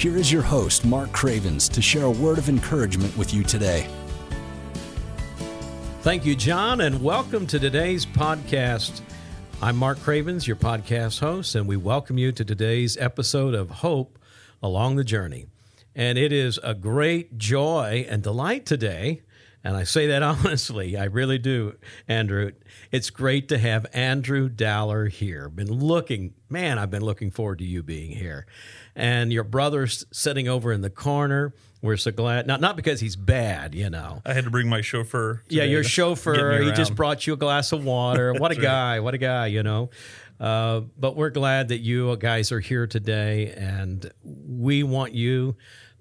here is your host, Mark Cravens, to share a word of encouragement with you today. Thank you, John, and welcome to today's podcast. I'm Mark Cravens, your podcast host, and we welcome you to today's episode of Hope Along the Journey. And it is a great joy and delight today, and I say that honestly, I really do, Andrew. It's great to have Andrew Dowler here. Been looking, man, I've been looking forward to you being here. And your brother's sitting over in the corner. We're so glad. Not not because he's bad, you know. I had to bring my chauffeur. Yeah, your chauffeur. He just brought you a glass of water. What a right. guy! What a guy! You know. Uh, but we're glad that you guys are here today, and we want you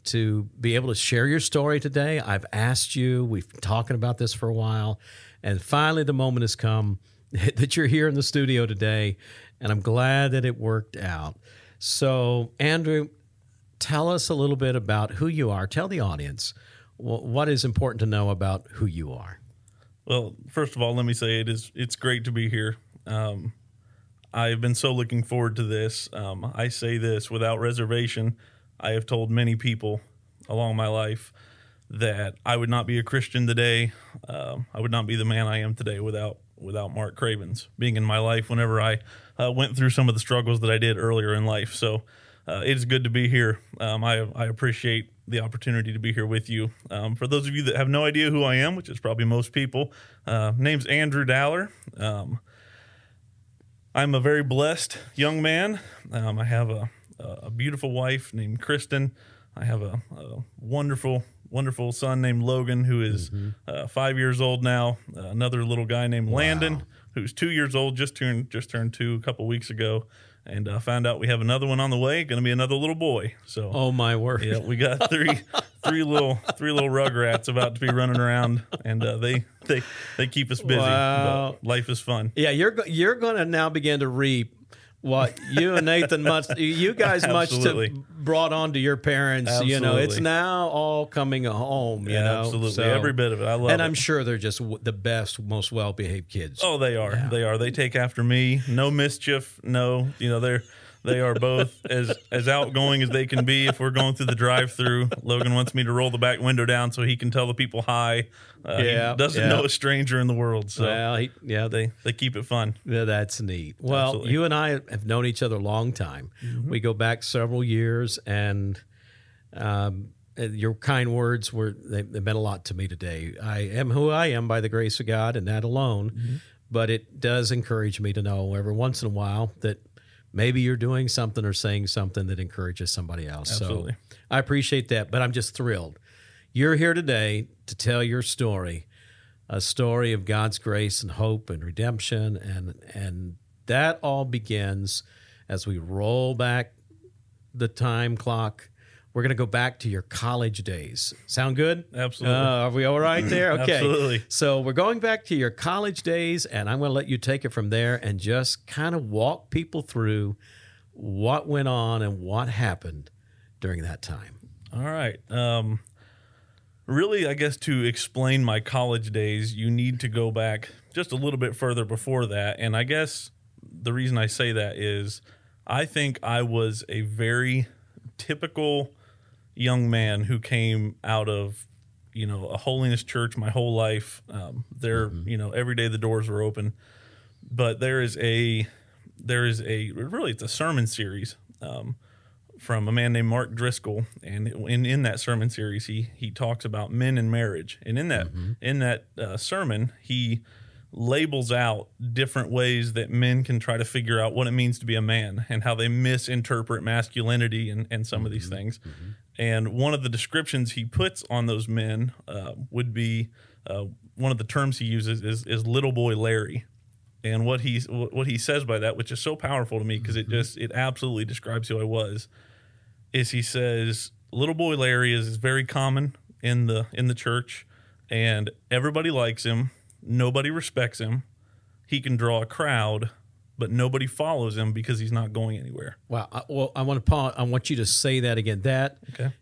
to be able to share your story today. I've asked you. We've been talking about this for a while, and finally the moment has come that you're here in the studio today, and I'm glad that it worked out. So, Andrew, tell us a little bit about who you are. Tell the audience what is important to know about who you are. Well, first of all, let me say it is it's great to be here. Um, I've been so looking forward to this. Um, I say this without reservation. I have told many people along my life that I would not be a Christian today. Um, I would not be the man I am today without without Mark Cravens being in my life. Whenever I uh, went through some of the struggles that I did earlier in life, so uh, it is good to be here. Um, I I appreciate the opportunity to be here with you. Um, for those of you that have no idea who I am, which is probably most people, uh, name's Andrew Dowler. Um, I'm a very blessed young man. Um, I have a, a beautiful wife named Kristen. I have a, a wonderful, wonderful son named Logan, who is, uh, five years old now. Uh, another little guy named Landon, who's two years old, just turned just turned two a couple weeks ago, and uh, found out we have another one on the way. Going to be another little boy. So Oh my word! yeah, we got three, three little, three little rugrats about to be running around, and uh, they, they, they keep us busy. Wow. But life is fun. Yeah, you're you're going to now begin to reap what you and Nathan must you guys must have brought on to your parents. You know, it's now all coming home. You Yeah, know, absolutely. So- Every bit of it. I love and it. I'm sure they're just w- the best, most well behaved kids. Oh, they are. They are. They take after me. No mischief. No, you know they're they are both as as outgoing as they can be. If we're going through the drive-through, Logan wants me to roll the back window down so he can tell the people hi. Uh, Yeah, he doesn't yeah. know a stranger in the world, so well, he, yeah, they they keep it fun. Yeah, that's neat. Well, Absolutely. you and I have known each other a long time. We go back several years, and um, your kind words were they, they meant a lot to me today. I am who I am by the grace of God, and that alone. But it does encourage me to know every once in a while that maybe you're doing something or saying something that encourages somebody else. Absolutely. So I appreciate that. But I'm just thrilled you're here today to tell your story a story of God's grace and hope and redemption and and that all begins as we roll back the time clock. We're going to go back to your college days. Sound good? Absolutely. Uh, are we all right there? Okay. Absolutely. So we're going back to your college days, and I'm going to let you take it from there and just kind of walk people through what went on and what happened during that time. All right. Um, really, I guess to explain my college days, you need to go back just a little bit further before that. And I guess the reason I say that is I think I was a very typical young man who came out of you know a holiness church my whole life. Um, there you know every day the doors were open. But there is a there is a really it's a sermon series um, from a man named Mark Driscoll, and in, in that sermon series, he he talks about men and marriage, and in that in that uh, sermon, he labels out different ways that men can try to figure out what it means to be a man and how they misinterpret masculinity and, and some of these things. And one of the descriptions he puts on those men uh, would be uh, one of the terms he uses is, is little boy Larry. And what he what he says by that, which is so powerful to me because it just it absolutely describes who I was, is he says little boy Larry is, is very common in the in the church, and everybody likes him. Nobody respects him. He can draw a crowd, but nobody follows him because he's not going anywhere. Wow. I, well, I want to pause. I want you to say that again. That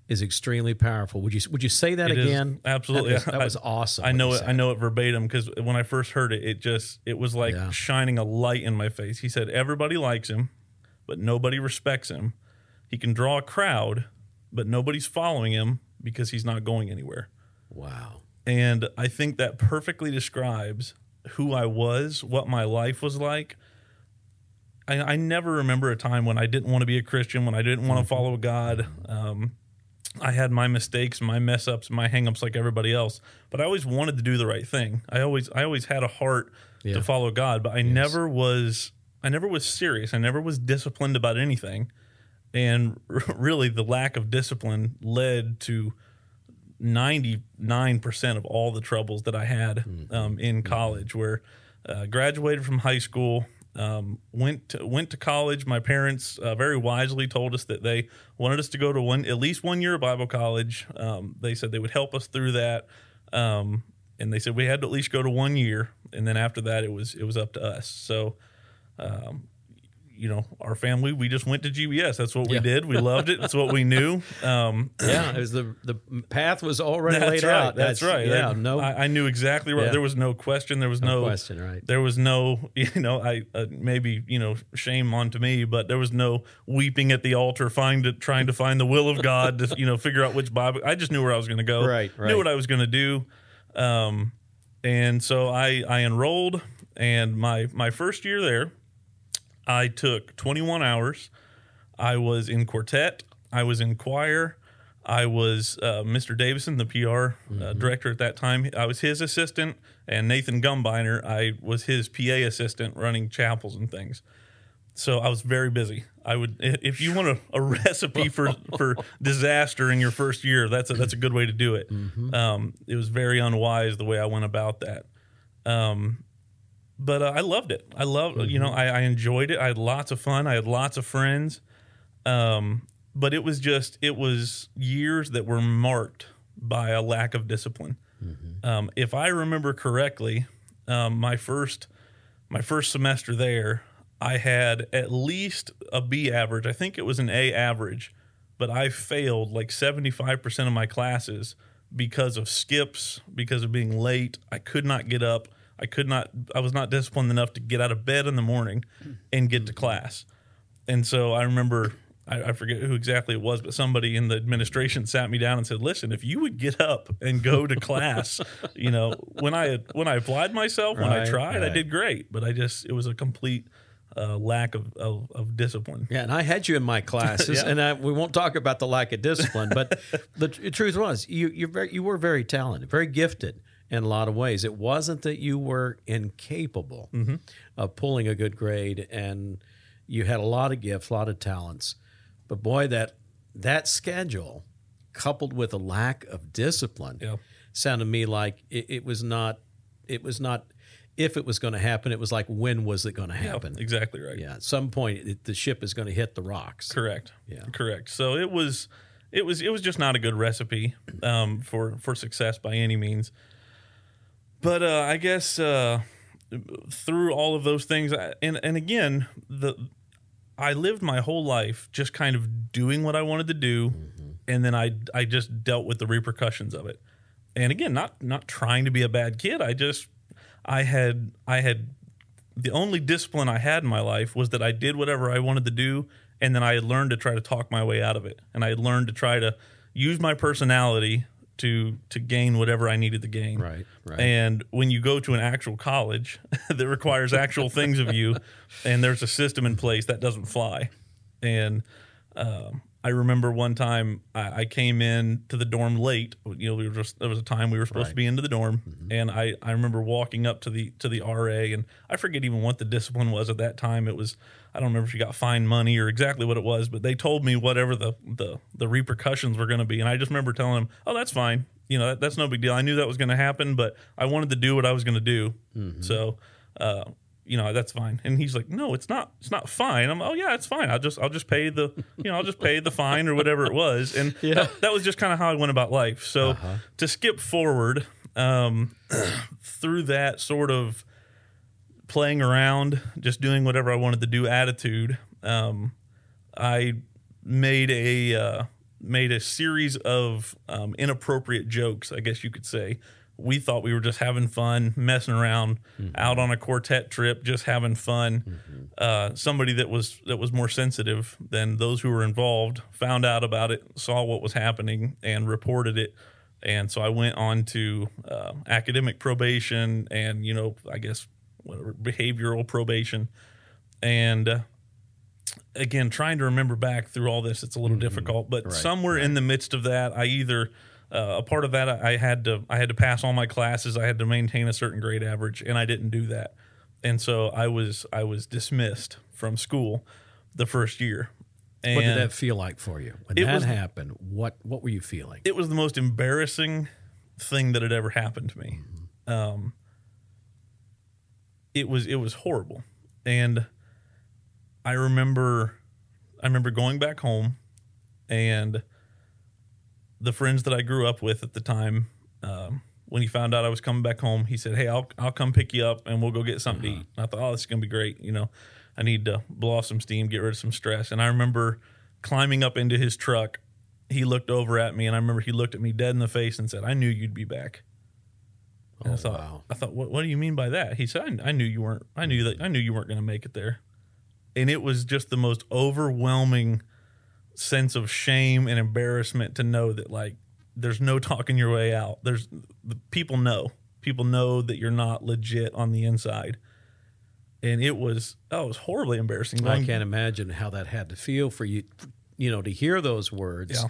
is Okay. extremely powerful. Would you Would you say that It is- again? absolutely. That was, that I- was awesome. I know it. said. I know it verbatim because when I first heard it, it just it was like Yeah. shining a light in my face. He said, "Everybody likes him, but nobody respects him. He can draw a crowd, but nobody's following him because he's not going anywhere." Wow. And I think that perfectly describes who I was, what my life was like. I, I never remember a time when I didn't want to be a Christian, when I didn't want to follow God. Um, I had my mistakes, my mess ups, my hang ups like everybody else, but I always wanted to do the right thing. I always, I always had a heart Yeah. to follow God, but I never was, I never was serious. I never was disciplined about anything, and really, the lack of discipline led to 99% of all the troubles that I had um, in college where uh, graduated from high school um, went to, went to college. My parents uh, very wisely told us that they wanted us to go to one at least one year of Bible college. Um, they said they would help us through that um, and they said we had to at least go to one year and then after that it was it was up to us. So um, you know our family we just went to GBS that's what we Yeah. did we loved it it's what we knew um, Yeah, it was the the path was already that's laid right. out. That's, right. Yeah. I, no, I, I knew exactly right. Yeah. There was no question. There was no no, question. Right. There was no, you know, I uh, maybe you know shame onto me, but there was no weeping at the altar, find it, trying to find the will of God to you know figure out which Bible. I just knew where I was going to go. Right, right. Knew what I was going to do, um, and so I I enrolled, and my my first year there, I took 21 hours. I was in quartet. I was in choir. I was uh, Mr. Davison, the PR uh, director at that time. I was his assistant, and Nathan Gumbiner, I was his PA assistant running chapels and things. So I was very busy. I would, if you want a, a recipe for, for disaster in your first year, that's a, that's a good way to do it. Um, it was very unwise the way I went about that. Um, but uh, I loved it. I loved, you know, I, I enjoyed it. I had lots of fun. I had lots of friends. Um, but it was just, it was years that were marked by a lack of discipline. Um, if I remember correctly, um, my first, my first semester there, I had at least a B average. I think it was an A average, but I failed like 75% of my classes because of skips, because of being late. I could not get up. I could not, I was not disciplined enough to get out of bed in the morning and get to class. And so I remember, I, I forget who exactly it was, but somebody in the administration sat me down and said, "Listen, if you would get up and go to class, you know, when I when I applied myself, when I Right, tried, I right. did great, but I just it was a complete uh, lack of, of of discipline." Yeah, and I had you in my classes, Yeah. and I, we won't talk about the lack of discipline, but the tr- truth was, you you very you were very talented, very gifted in a lot of ways. It wasn't that you were incapable Mm-hmm. of pulling a good grade, and you had a lot of gifts, a lot of talents, but boy, that that schedule coupled with a lack of discipline Yeah. sounded to me like it, it was not it was not if it was going to happen it was like when was it going to happen Exactly right. yeah, at some point it, the ship is going to hit the rocks. Correct. Yeah. Correct. So it was it was it was just not a good recipe um, for for success by any means. But uh, I guess uh, through all of those things, I- and and again, the I lived my whole life just kind of doing what I wanted to do, and then I I just dealt with the repercussions of it. And again, not not trying to be a bad kid. I just I had I had the only discipline I had in my life was that I did whatever I wanted to do, and then I had learned to try to talk my way out of it, and I had learned to try to use my personality to to gain whatever I needed to gain. Right, right. And when you go to an actual college that requires actual things of you, and there's a system in place that doesn't fly, and um, I remember one time I, I came in to the dorm late. You know, we were just there was a time we were supposed to be into the dorm, and I I remember walking up to the to the RA, and I forget even what the discipline was at that time. It was I don't remember if you got fine money or exactly what it was, but they told me whatever the the the repercussions were going to be, and I just remember telling them, "Oh, that's fine." You know, that, that's no big deal. I knew that was going to happen, but I wanted to do what I was going to do. So, uh, you know that's fine. And he's like no it's not it's not fine. I'm oh yeah it's fine. I'll just i'll just pay the you know i'll just pay the fine or whatever it was. And that, that was just kind of how i went about life. So to skip forward um, through that sort of playing around just doing whatever i wanted to do attitude um, i made a uh, made a series of um, inappropriate jokes i guess you could say we thought we were just having fun, messing around, out on a quartet trip, just having fun. Uh, somebody that was that was more sensitive than those who were involved found out about it, saw what was happening, and reported it. And so I went on to uh, academic probation, and you know, I guess whatever, behavioral probation, and. Uh, Again, trying to remember back through all this, it's a little difficult. But somewhere in the midst of that, I either uh, a part of that I had to I had to pass all my classes. I had to maintain a certain grade average, and I didn't do that. And so I was I was dismissed from school the first year. And What did that feel like for you when that was- happened? What what were you feeling? it was the most embarrassing thing that had ever happened to me. Um, it was it was horrible, and I remember I remember going back home, and the friends that I grew up with at the time. Um, when he found out I was coming back home, he said, "Hey, I'll I'll come pick you up and we'll go get something to eat." And I thought, "Oh, this is gonna be great." You know, I need to blow off some steam, get rid of some stress. And I remember climbing up into his truck. He looked over at me, and I remember he looked at me dead in the face and said, "I knew you'd be back." And I Oh, thought, wow. I thought, what, what do you mean by that? He said, I, I knew you weren't. I knew that. I knew you weren't going to make it there. And it was just the most overwhelming sense of shame and embarrassment to know that like there's no talking your way out. There's the people know. People know that you're not legit on the inside. And it was oh, it was horribly embarrassing. I can't imagine how that had to feel for you, you know, to hear those words, Yeah.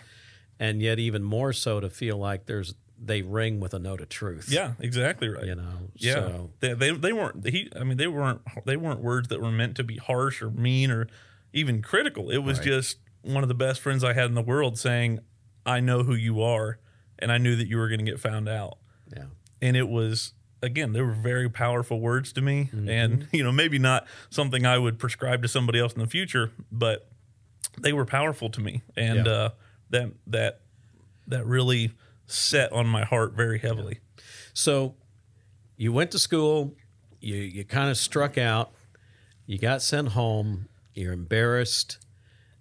and yet even more so to feel like there's they ring with a note of truth. Yeah, exactly right. you know. Yeah, So, they, they they weren't. He, I mean, they weren't. They weren't words that were meant to be harsh or mean or even critical. It was Right. just one of the best friends I had in the world saying, "I know who you are, and I knew that you were going to get found out." yeah. And it was again, they were very powerful words to me, Mm-hmm. and you know, maybe not something I would prescribe to somebody else in the future, but they were powerful to me, and Yeah. uh, that that that really set on my heart very heavily. So you went to school, you you kind of struck out, you got sent home, you're embarrassed,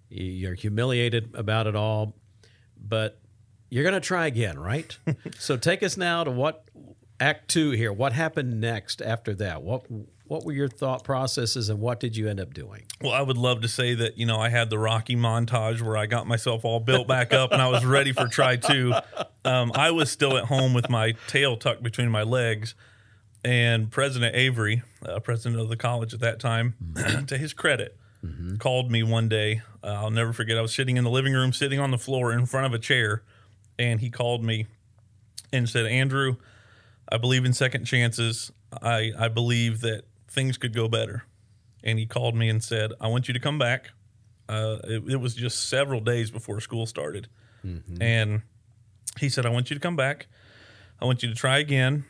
you're humiliated about it all, but you're going to try again, right? so take us now to what act 2 here. What happened next after that? What what were your thought processes and what did you end up doing? Well, I would love to say that, you know, I had the Rocky montage where I got myself all built back up and I was ready for try two. Um, I was still at home with my tail tucked between my legs. And President Avery, uh, president of the college at that time, to his credit, called me one day. Uh, I'll never forget. I was sitting in the living room, sitting on the floor in front of a chair. And he called me and said, Andrew, I believe in second chances. I, I believe that things could go better and he called me and said, "I want you to come back." Uh, it, it was just several days before school started, and he said, "I want you to come back. I want you to try again."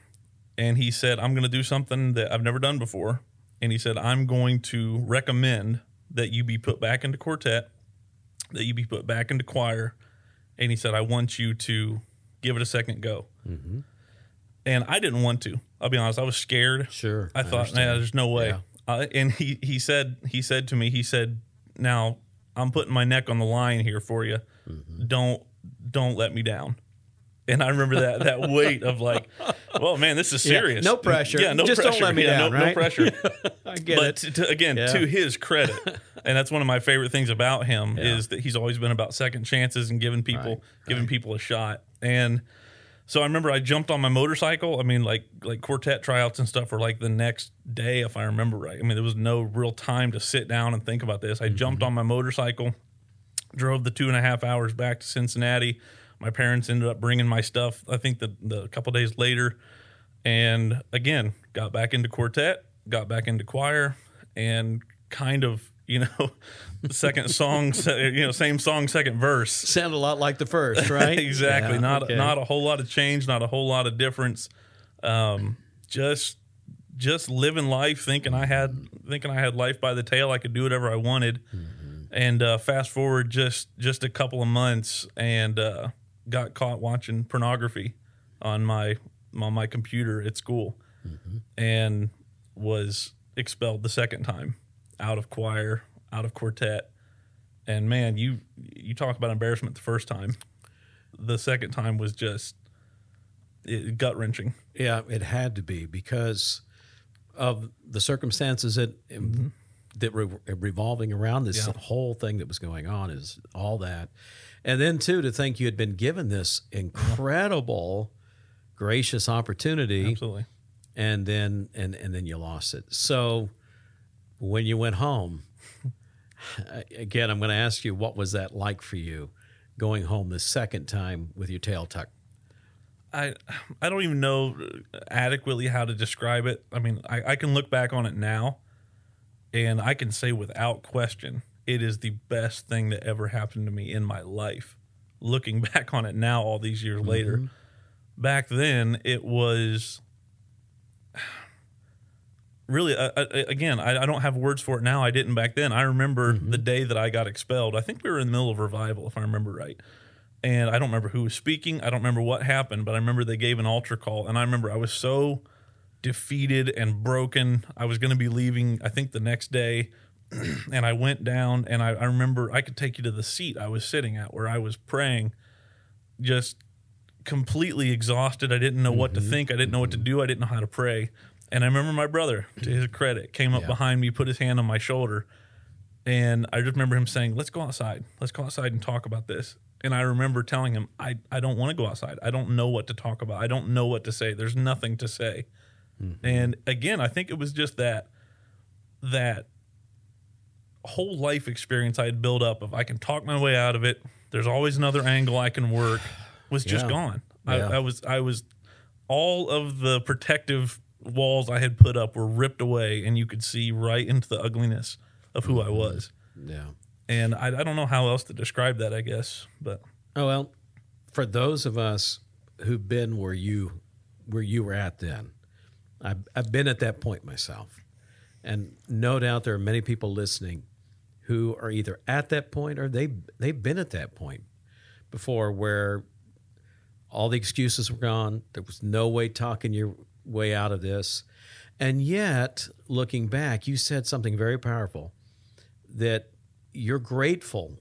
And he said, "I'm going to do something that I've never done before." And he said, "I'm going to recommend that you be put back into quartet, that you be put back into choir." And he said, "I want you to give it a second go." And I didn't want to. I'll be honest. I was scared. Sure. I thought, understand. nah, there's no way. Yeah. Uh, and he he said he said to me, he said, now I'm putting my neck on the line here for you. Mm-hmm. Don't don't let me down. And I remember that that weight of like, well, man, this is Yeah, serious. no pressure. Yeah, no Just don't pressure. let me Yeah, down, no, right? no pressure. I get but it. to, to- again, Yeah. to his credit, and that's one of my favorite things about him Yeah. is that he's always been about second chances and giving people Right, giving people a shot. And so I remember I jumped on my motorcycle. I mean, like like quartet tryouts and stuff were like the next day, if I remember right. I mean, there was no real time to sit down and think about this. I jumped Mm-hmm. on my motorcycle, drove the two and a half hours back to Cincinnati. My parents ended up bringing my stuff. I think the, the a couple days later, and again got back into quartet, got back into choir, and kind of you know second song, you know same song, second verse. Sound a lot like the first, right? exactly. Yeah, not okay. not a whole lot of change, not a whole lot of difference. Um, just just living life, thinking I had thinking I had life by the tail. I could do whatever I wanted. And uh, fast forward just just a couple of months, and uh, got caught watching pornography on my on my computer at school, and was expelled the second time, out of choir, out of quartet. And man, you you talk about embarrassment the first time. The second time was just it, gut wrenching. Yeah, it had to be because of the circumstances that mm-hmm. that were revolving around this Yeah. whole thing that was going on is all that, and then too to think you had been given this incredible, gracious opportunity, Absolutely. and then and and then you lost it. So when you went home, again, I'm going to ask you, what was that like for you, going home the second time with your tail tucked? I I don't even know uh, adequately how to describe it. I mean, I, I can look back on it now, and I can say without question, it is the best thing that ever happened to me in my life. Looking back on it now, all these years later, back then it was really uh, uh, again I, I don't have words for it now. I didn't back then. I remember the day that i got expelled. I think we were in the middle of revival if i remember right. And I don't remember who was speaking. I don't remember what happened, but I remember they gave an altar call, and I remember I was so defeated and broken. I was going to be leaving, I think, the next day, and I went down, and I, I remember I could take you to the seat I was sitting at where I was praying, just completely exhausted. I didn't know what to mm-hmm. think. I didn't know what to do. I didn't know how to pray. And I remember my brother, to his credit, came up Yeah. behind me, put his hand on my shoulder, and I just remember him saying, "Let's go outside. Let's go outside and talk about this." And I remember telling him, "I I don't want to go outside. I don't know what to talk about. I don't know what to say. There's nothing to say." Mm-hmm. And again, I think it was just that that whole life experience I had built up of I can talk my way out of it. There's always another angle I can work. Was just Yeah. gone. Yeah. I, I was I was all of the protective walls I had put up were ripped away, and you could see right into the ugliness of who I mm-hmm. was. Yeah. And I, I don't know how else to describe that. I guess, but Oh well, for those of us who've been where you where you were at then, I've, I've been at that point myself, and no doubt there are many people listening who are either at that point or they they've been at that point before where all the excuses were gone. There was no way talking your way out of this, and yet looking back, you said something very powerful that you're grateful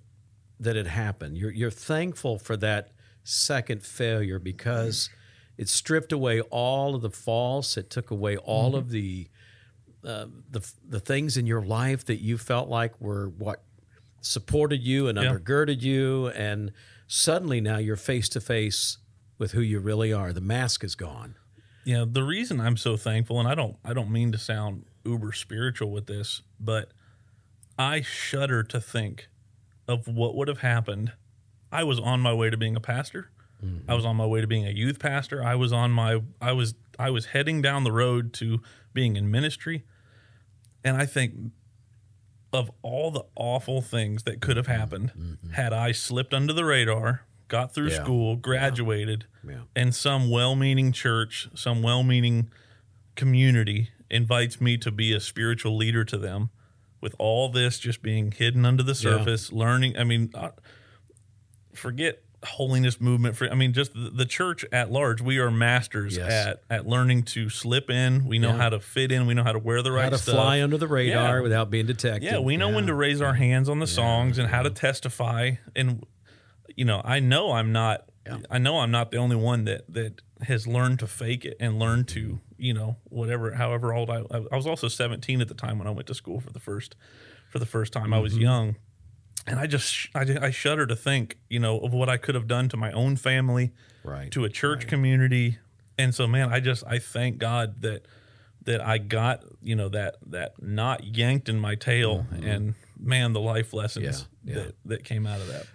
that it happened. You're you're thankful for that second failure because it stripped away all of the false. It took away all Mm-hmm. of the uh, the the things in your life that you felt like were what supported you and Yeah. undergirded you, and suddenly now you're face to face with who you really are. The mask is gone. yeah, the reason I'm so thankful, and I don't I don't mean to sound uber spiritual with this, but I shudder to think of what would have happened. I was on my way to being a pastor. I was on my way to being a youth pastor. I was on my I was I was heading down the road to being in ministry. And I think of all the awful things that could have happened had I slipped under the radar, got through Yeah. school, graduated, Yeah. and some well-meaning church, some well-meaning community invites me to be a spiritual leader to them with all this just being hidden under the surface learning i mean uh, forget holiness movement for i mean just the, the church at large we are masters Yes. at at learning to slip in we know Yeah. how to fit in we know how to wear the right How to stuff fly under the radar Yeah. without being detected. yeah, we know when to raise our hands on the songs and how to testify. And you know, I know I'm not. Yeah. I know I'm not the only one that that has learned to fake it and learned to you know whatever, however old I. I was also 17 at the time when I went to school for the first for the first time. I Mm-hmm. was young, and I just I, I shudder to think you know of what I could have done to my own family right to a church community. And so, man, I just I thank God that that I got you know that that not yanked in my tail, and man, the life lessons Mm-hmm. Yeah, yeah. that that came out of that.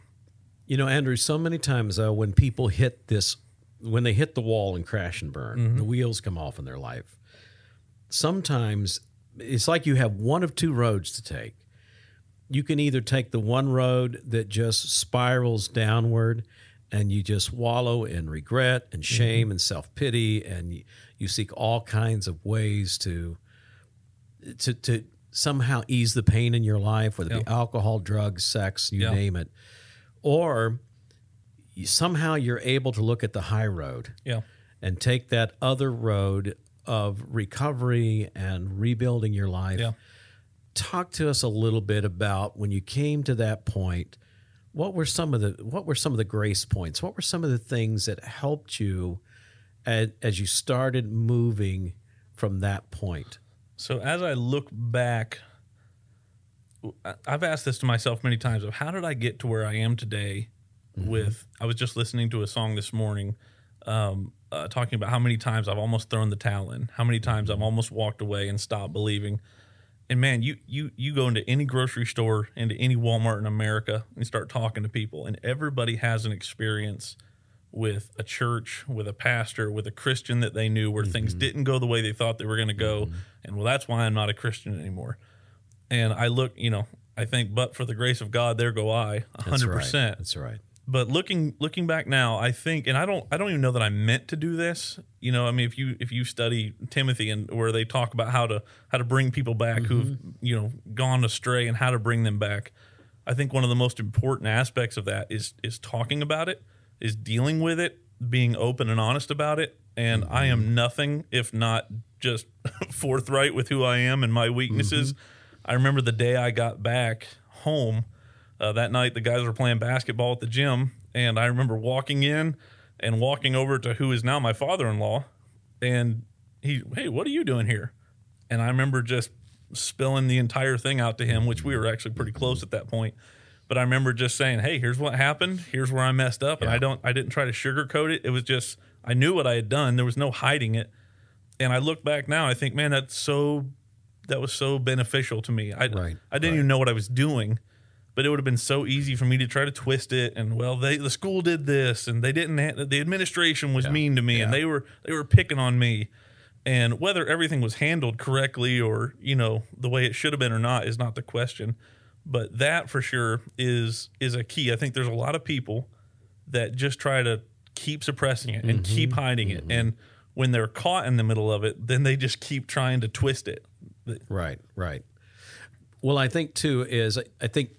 You know, Andrew, so many times uh, when people hit this, when they hit the wall and crash and burn, Mm-hmm. the wheels come off in their life. Sometimes it's like you have one of two roads to take. You can either take the one road that just spirals downward and you just wallow in regret and mm-hmm. shame and self pity, and you, seek all kinds of ways to to to somehow ease the pain in your life, whether it be alcohol, drugs, sex, you Yeah. name it, or you, somehow you're able to look at the high road Yeah. and take that other road of recovery and rebuilding your life. Talk to us a little bit about when you came to that point. What were some of the what were some of the grace points? What were some of the things that helped you as, as you started moving from that point? So as I look back, I've asked this to myself many times of how did I get to where I am today with I was just listening to a song this morning um, uh, talking about how many times I've almost thrown the towel in, how many times I've almost walked away and stopped believing. And man, you you you go into any grocery store, into any Walmart in America, and start talking to people, and everybody has an experience with a church, with a pastor, with a Christian that they knew where things mm-hmm. didn't go the way they thought they were going to go, mm-hmm. and well, that's why I'm not a Christian anymore. And I look, you know, I think, but for the grace of God, there go I, hundred right. percent That's right. But looking looking back now i think and i don't i don't even know that i meant to do this. You know i mean if you if you study timothy and where they talk about how to how to bring people back who've mm-hmm. you know gone astray and how to bring them back i think one of the most important aspects of that is is talking about it is dealing with it being open and honest about it. And i am mm-hmm. nothing if not just forthright with who i am and my weaknesses. Mm-hmm. I remember the day i got back home uh, that night, the guys were playing basketball at the gym, and I remember walking in and walking over to who is now my father-in-law, and he, hey, what are you doing here? And I remember just spilling the entire thing out to him, which we were actually pretty close at that point. But I remember just saying, "Hey, here's what happened. Here's where I messed up." And I don't, I didn't try to sugarcoat it. It was just, I knew what I had done. There was no hiding it. And I look back now, I think, man, that's so, that was so beneficial to me. I, Right, I didn't even know what I was doing but it would have been so easy for me to try to twist it and well they the school did this and they didn't ha- the administration was mean to me and they were they were picking on me. And whether everything was handled correctly or you know the way it should have been or not is not the question. But that for sure is is a key. I think there's a lot of people that just try to keep suppressing it and mm-hmm. keep hiding it. Mm-hmm. And when they're caught in the middle of it then they just keep trying to twist it. Right, right. Well, I think too is I think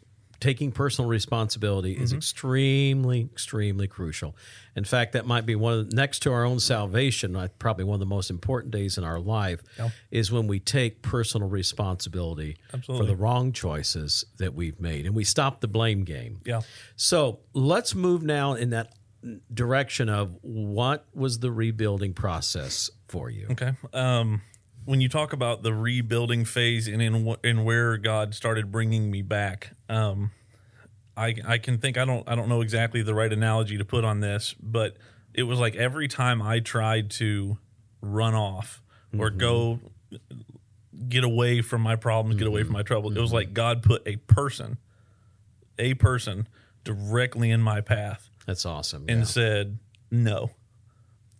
taking personal responsibility is extremely, extremely crucial. In fact, that might be one of the, next to our own salvation, uh, probably one of the most important days in our life is when we take personal responsibility Absolutely. for the wrong choices that we've made and we stop the blame game. yeah So let's move now in that direction of what was the rebuilding process for you? Okay. Um, when you talk about the rebuilding phase and in in where God started bringing me back, um, I I can think I don't I don't know exactly the right analogy to put on this, but it was like every time I tried to run off or mm-hmm. go get away from my problems, get away from mm-hmm. my trouble, it was mm-hmm. like God put a person, a person directly in my path That's awesome. and yeah. said no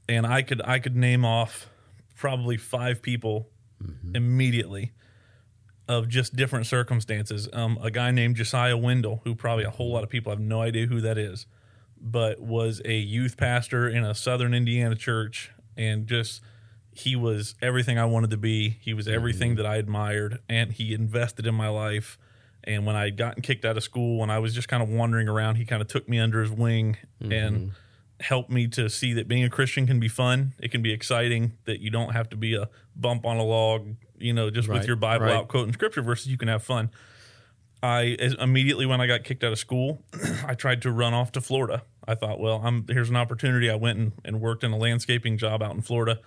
and i could i could name off probably five people mm-hmm. immediately of just different circumstances. Um, a guy named josiah wendell who probably a whole mm-hmm. lot of people have no idea who that is but was a youth pastor in a southern indiana church and just he was everything i wanted to be. He was everything mm-hmm. that i admired and he invested in my life. And when i had gotten kicked out of school when i was just kind of wandering around he kind of took me under his wing and helped me to see that being a christian can be fun it can be exciting that you don't have to be a bump on a log you know just Right, with your bible right. out quoting scripture verses you can have fun I immediately when I got kicked out of school, I tried to run off to Florida. I thought, well, I'm here's an opportunity. I went and, and worked in a landscaping job out in Florida,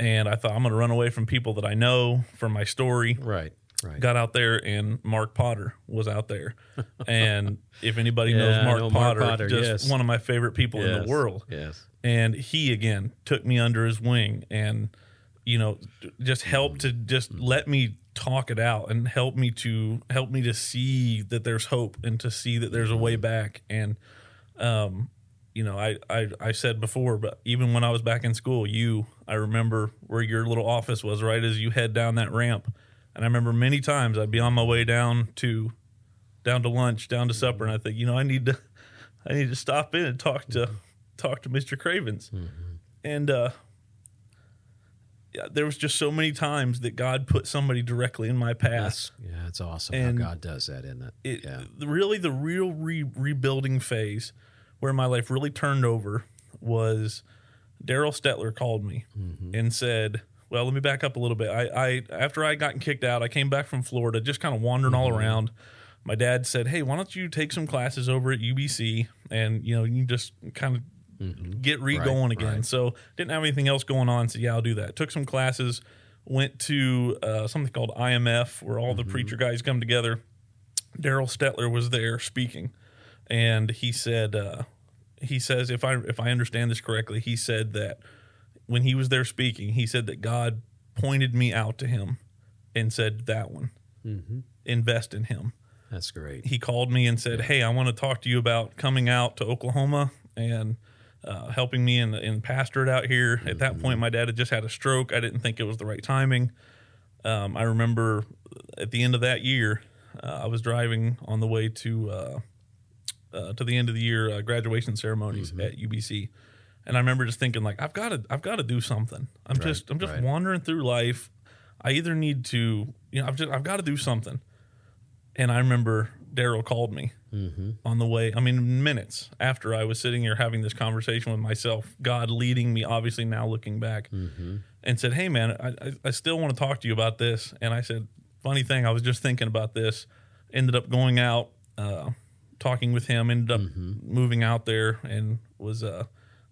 and I thought I'm going to run away from people that I know from my story. Right, right. Got out there, and Mark Potter was out there. And if anybody Yeah, knows Mark know Mark Potter, Potter, just yes. one of my favorite people in the world Yes. and he again took me under his wing and you know just helped to just let me talk it out and help me to help me to see that there's hope and to see that there's a way back and um you know I, I i said before but even when i was back in school you i remember where your little office was right as you head down that ramp and i remember many times i'd be on my way down to down to lunch down to supper and i think you know i need to I need to stop in and talk to talk to Mr. Cravens. And uh yeah, there was just so many times that God put somebody directly in my path. That's, yeah, it's awesome And how God does that, isn't it? it yeah. really the real re- rebuilding phase where my life really turned over was Daryl Stetler called me Mm-hmm. and said, "Well, let me back up a little bit. I, I after I gotten kicked out, I came back from Florida, just kind of wandering all Mm-hmm. around. My dad said, "Hey, why don't you take some classes over at UBC and you know you just kind of get re going Mm-hmm. Right, again." right. So didn't have anything else going on, so yeah, I'll do that. Took some classes, went to uh, something called IMF, where all the Mm-hmm. preacher guys come together. Daryl Stetler was there speaking, and he said, uh, he says, if I if I understand this correctly, he said that when he was there speaking, he said that God pointed me out to him and said that one, invest in him. That's great. He called me and said, "Hey, I want to talk to you about coming out to Oklahoma and." Uh, helping me in in pastorate out here. At that point, my dad had just had a stroke. I didn't think it was the right timing. Um, I remember at the end of that year, uh, I was driving on the way to uh, uh, to the end of the year uh, graduation ceremonies at UBC, and I remember just thinking like, I've got to, I've got to do something. I'm just, I'm just right. wandering through life. I either need to, you know, I've just, I've got to do something. And I remember Daryl called me on the way. I mean, minutes after I was sitting here having this conversation with myself, God leading me, obviously now looking back, and said, "Hey, man, I, I, still want to talk to you about this." And I said, "Funny thing, I was just thinking about this." Ended up going out, uh, talking with him. Ended up moving out there and was, uh,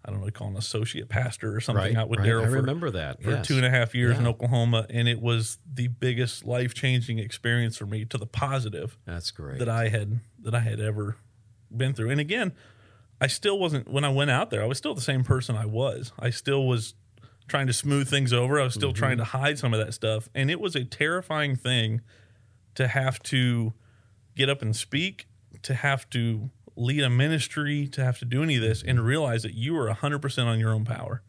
I don't know, call an associate pastor or something Right, out with right. Daryl. I for- remember that. for yes. two and a half years in Oklahoma, and it was the biggest life changing experience for me to the positive That's great. that I had that I had ever been through. And again, I still wasn't when I went out there. I was still the same person I was. I still was trying to smooth things over. I was still mm-hmm. trying to hide some of that stuff, and it was a terrifying thing to have to get up and speak, to have to lead a ministry, to have to do any of this, and realize that you were hundred percent on your own power.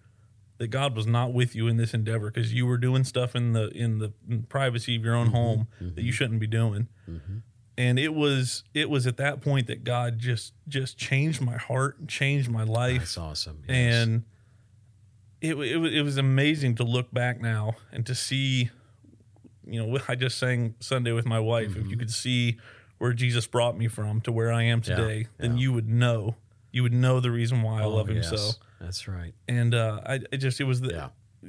That God was not with you in this endeavor because you were doing stuff in the in the privacy of your own mm-hmm. home mm-hmm. that you shouldn't be doing mm-hmm. and it was it was at that point that God just just changed my heart, and changed my life, That's awesome. yes. and it it it was amazing to look back now and to see, you know, I just sang Sunday with my wife. If you could see where Jesus brought me from to where I am Mm-hmm. Yeah, today, then yeah. you would know you would know the reason why I Oh, love Him yes. so. That's right. And uh, I it just it was the Yeah.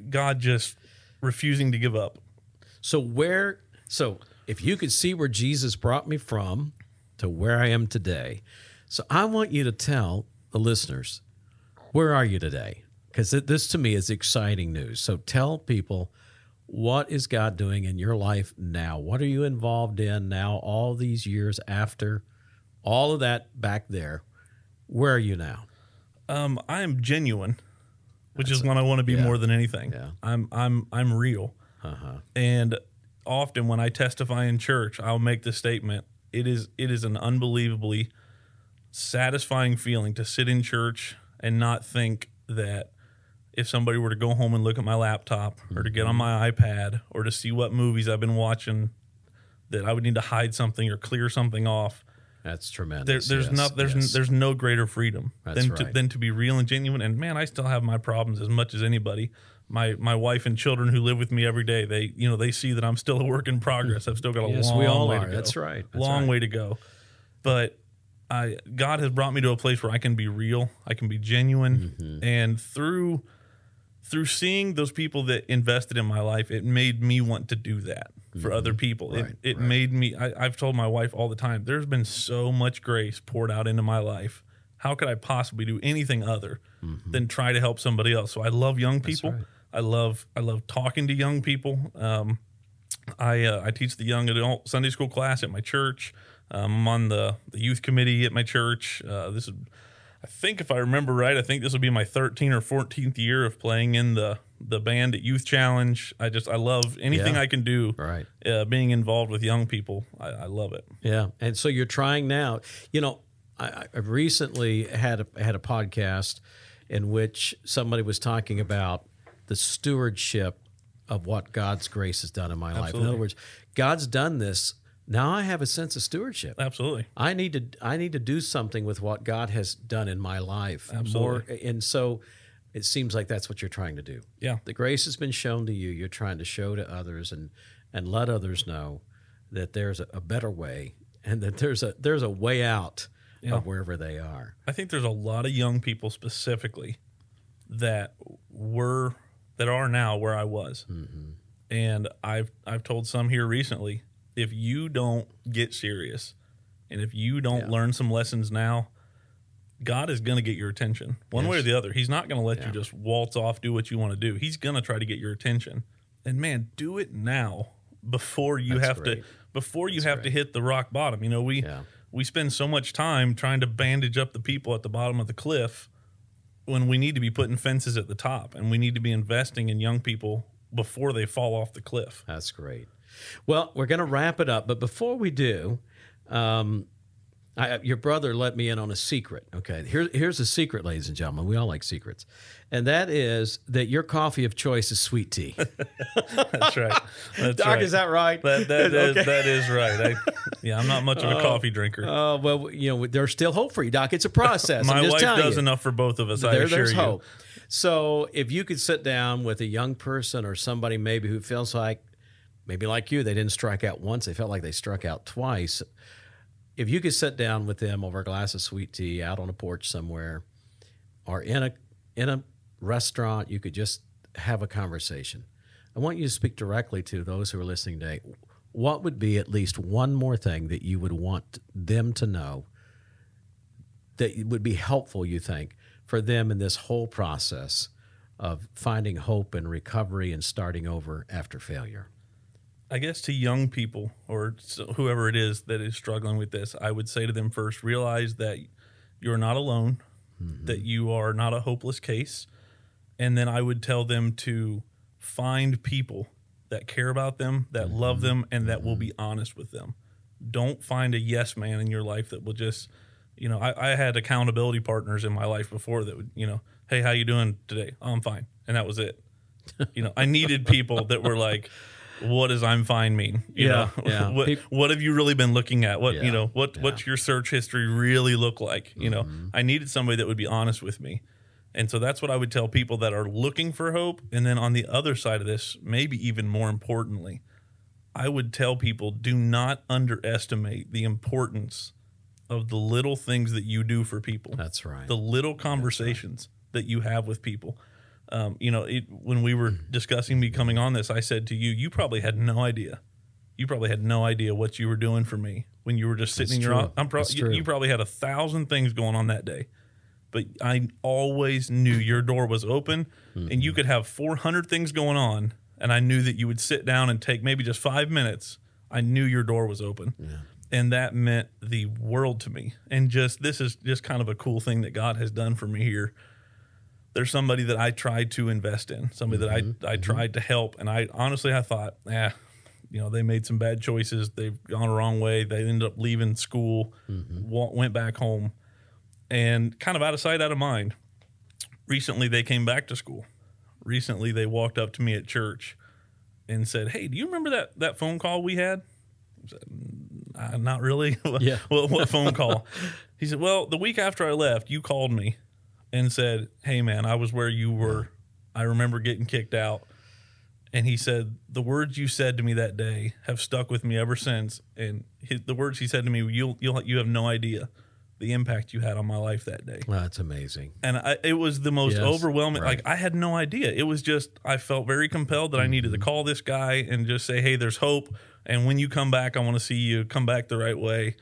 God just refusing to give up. So where so if you could see where Jesus brought me from to where I am today. So I want you to tell the listeners where are you today? Cuz this to me is exciting news. So tell people what is God doing in your life now? What are you involved in now all these years after all of that back there? Where are you now? Um, I am genuine, which is what I want to be yeah. more than anything. Yeah. I'm I'm I'm real. Uh-huh. And often when I testify in church, I'll make the statement: it is it is an unbelievably satisfying feeling to sit in church and not think that if somebody were to go home and look at my laptop or to get on my iPad or to see what movies I've been watching that I would need to hide something or clear something off That's tremendous. there, there's yes, no there's yes. there's no greater freedom That's than to, right. than to be real and genuine. And man, I still have my problems as much as anybody. My my wife and children who live with me every day, they you know they see that I'm still a work in progress. I've still got a Yes, long we all way are. to go. That's right. That's long right. way to go. But I God has brought me to a place where I can be real, I can be genuine, Mm-hmm. and through through seeing those people that invested in my life, it made me want to do that for other people. Mm-hmm. Right, it it right. made me. I, I've told my wife all the time. There's been so much grace poured out into my life. How could I possibly do anything other than try to help somebody else? So I love young people. right. I love I love talking to young people. Um, I uh, I teach the young adult Sunday school class at my church. Um, I'm on the the youth committee at my church. Uh, this is, I think, if I remember right, I think this will be my 13th or 14th year of playing in the the band at Youth Challenge. I just I love anything Yeah. I can do. Right. Uh, being involved with young people, I, I love it. Yeah, and so you're trying now. You know, I, I recently had a, had a podcast in which somebody was talking about the stewardship of what God's grace has done in my life. In other words, God's done this now I have a sense of stewardship. Absolutely. I need to I need to do something with what God has done in my life. Absolutely. More, and so it seems like that's what you're trying to do. Yeah. The grace has been shown to you. You're trying to show to others and and let others know that there's a, a better way and that there's a there's a way out Yeah. of wherever they are. I think there's a lot of young people specifically that were that are now where I was, mm-hmm. and I've I've told some here recently, if you don't get serious, and if you don't Yeah. learn some lessons now, God is going to get your attention one way or the other. He's not going to let Yeah. you just waltz off, do what you want to do. He's going to try to get your attention, and man, do it now before you That's have great. to before you That's have to hit the rock bottom. You know we Yeah. we spend so much time trying to bandage up the people at the bottom of the cliff when we need to be putting fences at the top and we need to be investing in young people before they fall off the cliff. That's great. Well, we're going to wrap it up, but before we do, um, I, your brother let me in on a secret. Okay, Here, here's a secret, ladies and gentlemen. We all like secrets, and that is that your coffee of choice is sweet tea. That's right. That's Doc, right. is that right? that, that, is, Okay. that is right. I, yeah, I'm not much of a coffee drinker. Oh well, you know, there's still hope for you, Doc. It's a process. My wife does you. enough for both of us, I assure there's you. hope. So if you could sit down with a young person or somebody maybe who feels like maybe like you, they didn't strike out once, they felt like they struck out twice. If you could sit down with them over a glass of sweet tea out on a porch somewhere or in a in a restaurant, you could just have a conversation. I want you to speak directly to those who are listening today. What would be at least one more thing that you would want them to know that would be helpful, you think, for them in this whole process of finding hope and recovery and starting over after failure? I guess to young people or whoever it is that is struggling with this, I would say to them first realize that you're not alone, mm-hmm. that you are not a hopeless case. And then I would tell them to find people that care about them, that mm-hmm. love them, and that will mm-hmm. be honest with them. Don't find a yes man in your life that will just, you know, I, I had accountability partners in my life before that would, you know, hey, how you doing today? Oh, I'm fine. And that was it. You know, I needed people that were like, what does I'm fine mean? You Yeah, know, yeah. what, what have you really been looking at? What, Yeah, you know, what, yeah. what's your search history really look like? You know, Mm-hmm. I needed somebody that would be honest with me. And so that's what I would tell people that are looking for hope. And then on the other side of this, maybe even more importantly, I would tell people do not underestimate the importance of the little things that you do for people That's right. the little conversations that you have with people. Um, you know, it, when we were discussing me coming on this, I said to you, you probably had no idea. You probably had no idea what you were doing for me when you were just sitting in your. true. I'm pro- That's you, you probably had a thousand things going on that day, but I always knew your door was open, and Mm-hmm. you could have 400 things going on, and I knew that you would sit down and take maybe just five minutes. I knew your door was open and that meant the world to me and just this is just kind of a cool thing that god has done for me here there's somebody that i tried to invest in somebody that mm-hmm. i i mm-hmm. tried to help. And i honestly i thought yeah you know they made some bad choices. They've gone a wrong way. They ended up leaving school mm-hmm. wa- went back home and kind of out of sight out of mind. Recently they came back to school. Recently they walked up to me at church and said hey do you remember that that phone call we had? I said, uh, not really. Yeah. what, what phone call? He said, Well, the week after I left, you called me and said, Hey, man, I was where you were. I remember getting kicked out. And he said, The words you said to me that day have stuck with me ever since. And his, the words he said to me, you'll, you'll, You have no idea the impact you had on my life that day that's amazing. and I, it was the most Yes, overwhelming. right. Like I had no idea. It was just I felt very compelled that I needed to Mm-hmm. call this guy and just say, "Hey, there's hope." And when you come back, I want to see you come back the right way.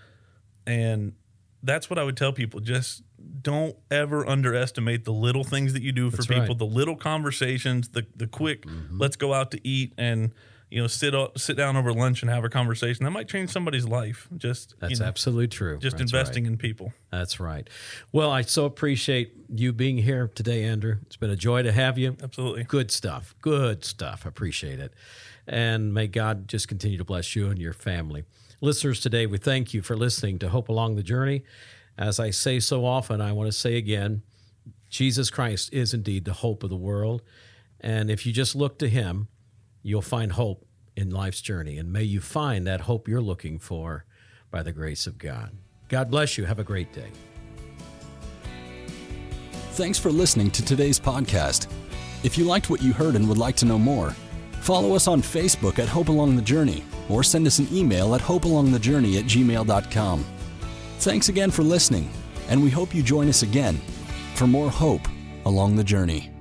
And that's what I would tell people. Just don't ever underestimate the little things that you do for That's people, right. Mm-hmm. the little conversations, the the quick let's go out to eat and you know sit up, sit down over lunch and have a conversation. That might change somebody's life. Just That's you know, absolutely true. just That's investing Right. in people. That's right. Well, I so appreciate you being here today, Andrew. It's been a joy to have you. Absolutely. Good stuff. Good stuff. Appreciate it. And may God just continue to bless you and your family. Listeners, today we thank you for listening to Hope Along the Journey. As I say so often, I want to say again Jesus Christ is indeed the hope of the world. And if you just look to him, you'll find hope in life's journey. And may you find that hope you're looking for by the grace of God. God bless you. Have a great day. Thanks for listening to today's podcast. If you liked what you heard and would like to know more, follow us on Facebook at Hope Along the Journey or send us an email at hopealongthejourney at gmail.com. Thanks again for listening, and we hope you join us again for more hope along the journey.